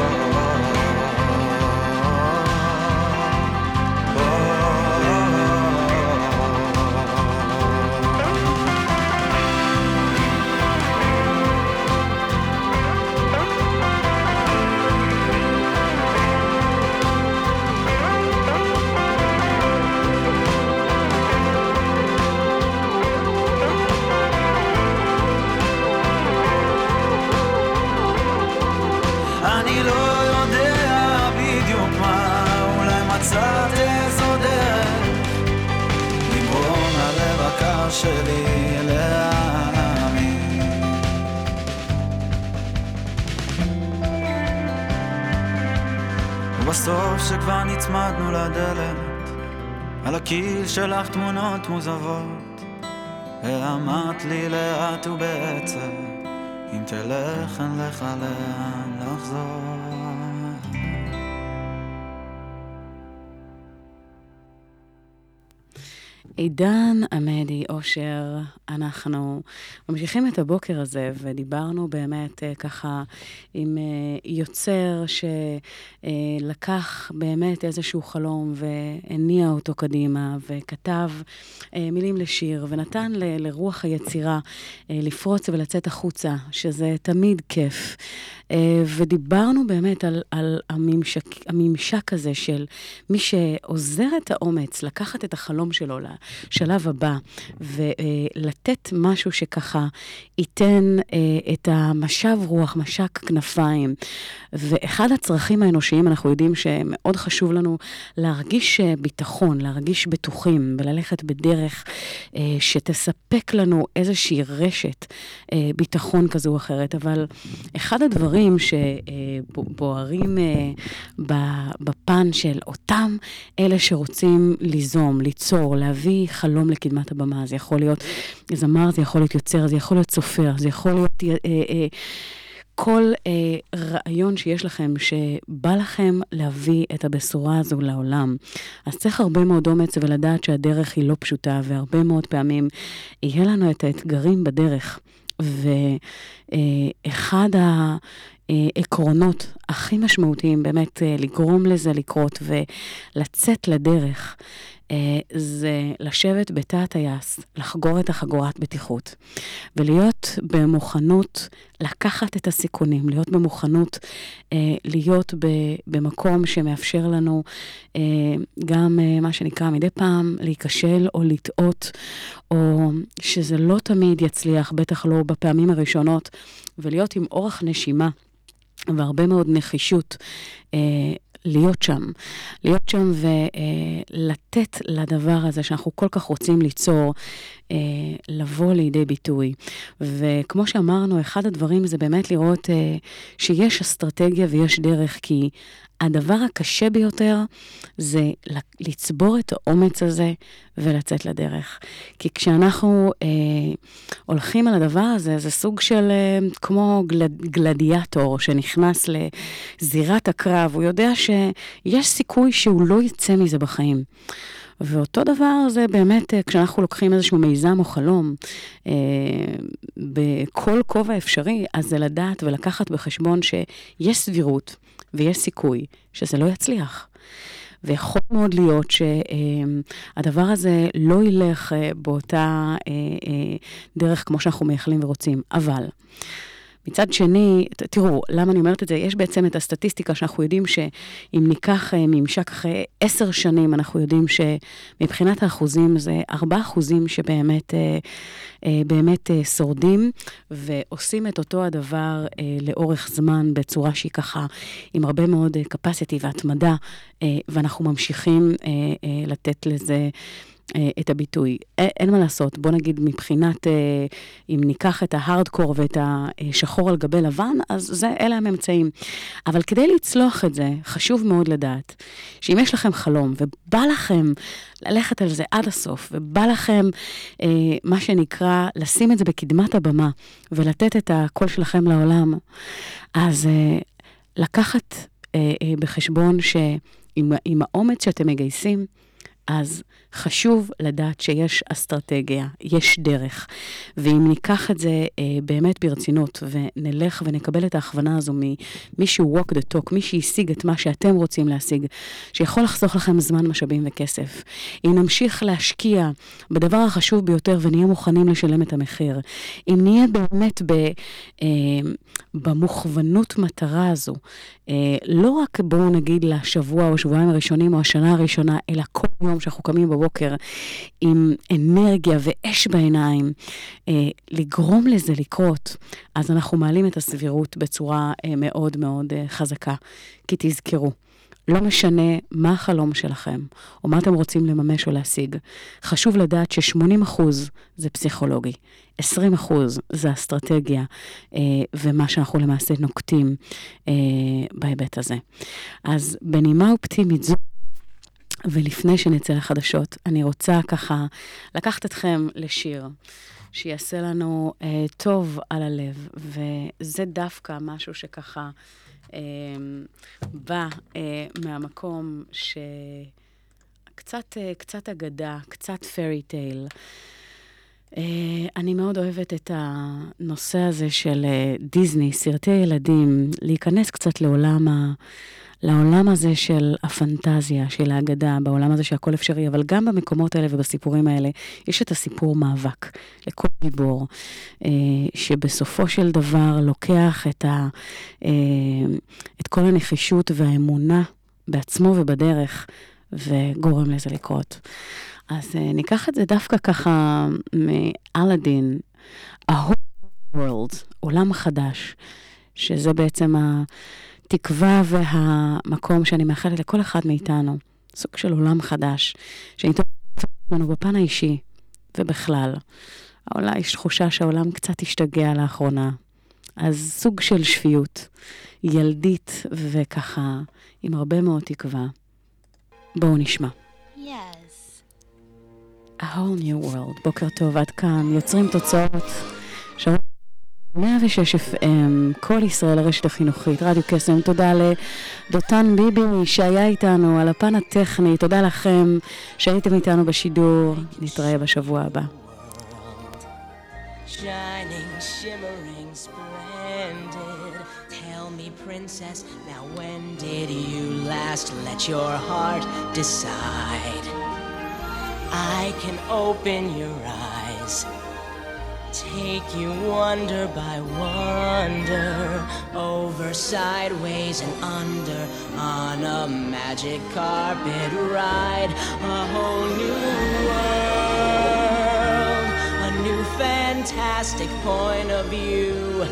ובסוף שכבר נצמדנו לדלת, על הקיר שלך תמונות מוזבות, ואמרת לי לאט ובעצם, אם תלך אין לך לאן לחזור. עידן עמדי, אושר, אנחנו ממשיכים את הבוקר הזה, ודיברנו באמת אה, ככה עם אה, יוצר שלקח באמת איזשהו חלום והניע אותו קדימה, וכתב אה, מילים לשיר, ונתן ל- לרוח היצירה לפרוץ ולצאת החוצה, שזה תמיד כיף. ודיברנו באמת על, על הממשק, הממשק הזה של מי שעוזר את האומץ לקחת את החלום שלו לשלב הבא, ולתת משהו שככה ייתן אה, את המשב רוח, משק כנפיים. ואחד הצרכים האנושיים, אנחנו יודעים שמאוד חשוב לנו להרגיש אה, ביטחון, להרגיש בטוחים וללכת בדרך אה, שתספק לנו איזושהי רשת אה, ביטחון כזו או אחרת. אבל אחד הדברים שבוערים אה, בפן של אותם אלה שרוצים ליזום, ליצור, להביא חלום לקדמת הבמה, זה יכול להיות זמר, זה יכול להיות יוצר, זה יכול להיות סופר, זה יכול להיות... אה, אה, כל אה, רעיון שיש לכם, שבא לכם להביא את הבשורה הזו לעולם. אז צריך הרבה מאוד אומץ ולדעת שהדרך היא לא פשוטה, והרבה מאוד פעמים יהיה לנו את האתגרים בדרך. ואחד העקרונות הכי משמעותיים באמת אה, לגרום לזה לקרות ולצאת לדרך אה, זה לשבת בתא הטייס, לחגור את החגורת בטיחות, ולהיות במוכנות לקחת את הסיכונים, להיות במוכנות אה, להיות במקום שמאפשר לנו אה, גם מה שנקרא מדי פעם להיכשל או לטעות, או שזה לא תמיד יצליח, בטח לא בפעמים הראשונות, ולהיות עם אורך נשימה. והרבה מאוד נחישות אה, להיות שם. להיות שם ולתת לדבר הזה שאנחנו כל כך רוצים ליצור אה, לבוא לידי ביטוי. וכמו שאמרנו, אחד הדברים זה באמת לראות אה, שיש אסטרטגיה ויש דרך, כי הדבר הקשה ביותר זה לצבור את האומץ הזה ולצאת לדרך. כי כשאנחנו אה, הולכים על הדבר הזה, זה סוג של אה, כמו גלד, גלדיאטור שנכנס לזירת הקרב, הוא יודע שיש סיכוי שהוא לא יצא מזה בחיים. ואותו דבר זה באמת אה, כשאנחנו לוקחים איזשהו מיזם או חלום אה, בכל כובע אפשרי, אז זה לדעת ולקחת בחשבון שיש סבירות ויש סיכוי שזה לא יצליח. ויכול מאוד להיות שהדבר הזה לא ילך אה, באותה דרך כמו שאנחנו מייחלים ורוצים, אבל... מצד שני, תראו, למה אני אומרת את זה? יש בעצם את הסטטיסטיקה שאנחנו יודעים שאם ניקח אה, ממשק אחרי עשר שנים, אנחנו יודעים שמבחינת האחוזים זה ארבעה אחוזים שבאמת אה, אה, באמת שורדים ועושים את אותו הדבר לאורך זמן בצורה שהיא ככה עם הרבה מאוד capacity והתמדה, ואנחנו ממשיכים לתת לזה... אה, את הביטוי. אין מה לעשות, בוא נגיד מבחינת, אה, אם ניקח את ההארדקור ואת השחור על גבי לבן, אז זה, אלה הממצאים. אבל כדי לצלוח את זה, חשוב מאוד לדעת שאם יש לכם חלום ובא לכם ללכת על זה עד הסוף, ובא לכם, אה, מה שנקרא, לשים את זה בקדמת הבמה ולתת את הקול שלכם לעולם, אז לקחת בחשבון שעם האומץ שאתם מגייסים, אז חשוב לדעת שיש אסטרטגיה, יש דרך. ואם ניקח את זה אה, באמת ברצינות ונלך ונקבל את ההכוונה הזו ממי שהוא walk the talk, מי שהשיג את מה שאתם רוצים להשיג, שיכול לחסוך לכם זמן, משאבים וכסף. אם נמשיך להשקיע בדבר החשוב ביותר ונהיה מוכנים לשלם את המחיר, אם נהיה באמת ב, אה, במוכוונות מטרה הזו, אה, לא רק בואו נגיד לשבוע או שבועיים הראשונים או השנה הראשונה, אלא כל יום שאנחנו קמים בבוקר עם אנרגיה ואש בעיניים, אה, לגרום לזה לקרות, אז אנחנו מעלים את הסבירות בצורה אה, מאוד מאוד אה, חזקה. כי תזכרו, לא משנה מה החלום שלכם, או מה אתם רוצים לממש או להשיג, חשוב לדעת ש-80% זה פסיכולוגי, 20% זה אסטרטגיה, אה, ומה שאנחנו למעשה נוקטים אה, בהיבט הזה. אז בנימה אופטימית זו, ולפני שנצא לחדשות, אני רוצה ככה לקחת אתכם לשיר. שיעשה לנו אה, טוב על הלב, וזה דווקא משהו שככה אה, בא אה, מהמקום שקצת אה, קצת אגדה, קצת פרי טייל. אה, אני מאוד אוהבת את הנושא הזה של אה, דיסני, סרטי ילדים, להיכנס קצת לעולם ה... לעולם הזה של הפנטזיה, של ההגדה, בעולם הזה שהכל אפשרי, אבל גם במקומות האלה ובסיפורים האלה, יש את הסיפור מאבק לכל גיבור, אה, שבסופו של דבר לוקח את, ה, אה, את כל הנחישות והאמונה בעצמו ובדרך, וגורם לזה לקרות. אז אה, ניקח את זה דווקא ככה מאלאדין, a whole world, עולם חדש, שזה בעצם ה... התקווה והמקום שאני מאחלת לכל אחד מאיתנו, סוג של עולם חדש, שניתן לנו בפן האישי ובכלל. אולי יש תחושה שהעולם קצת השתגע לאחרונה. אז סוג של שפיות, ילדית וככה, עם הרבה מאוד תקווה. בואו נשמע. Yes. A whole new world. בוקר טוב, עד כאן. יוצרים תוצאות. שרון 106 FM, כל ישראל הרשת החינוכית, רדיו קסם, תודה לדותן ביבי שהיה איתנו על הפן הטכני, תודה לכם שהייתם איתנו בשידור, נתראה בשבוע הבא. Shining, shimmering, splendid. Tell me, princess, now when did you last let your heart decide? I can open your eyes. Take you wonder by wonder, over, sideways, and under, on a magic carpet ride, a whole new world, a new fantastic point of view.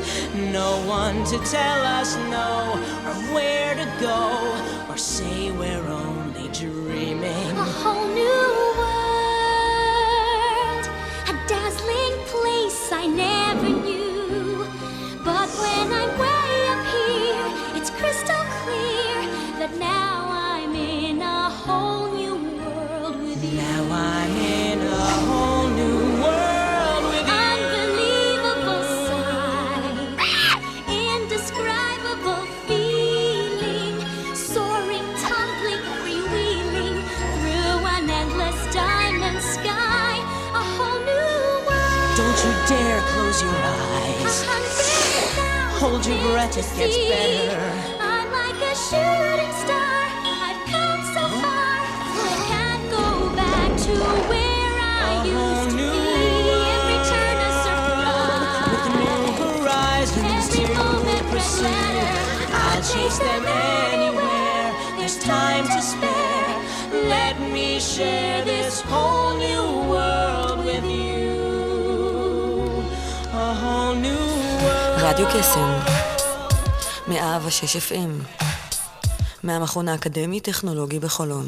No one to tell us no, or where to go, or say we're only dreaming. A whole new dazzling place I never knew. But when I'm way up here, it's crystal clear that now. just gets better. I'm like a shooting star. I've come so far. I can't go back to where I a used to be. Every turn a surprise. With new horizons Every to pursue. I'll chase them anywhere. There's time to spare. Let me share this whole new world with you. A whole new Radio Kissing. 106 FM, מהמכון האקדמי-טכנולוגי בחולון.